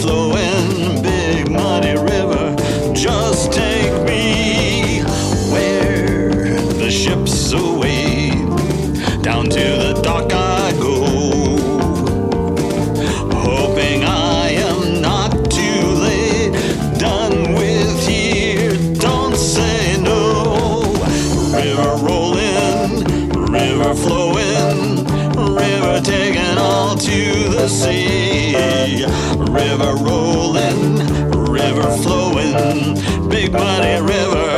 flow taken all to the sea. River rolling, river flowing, big muddy river.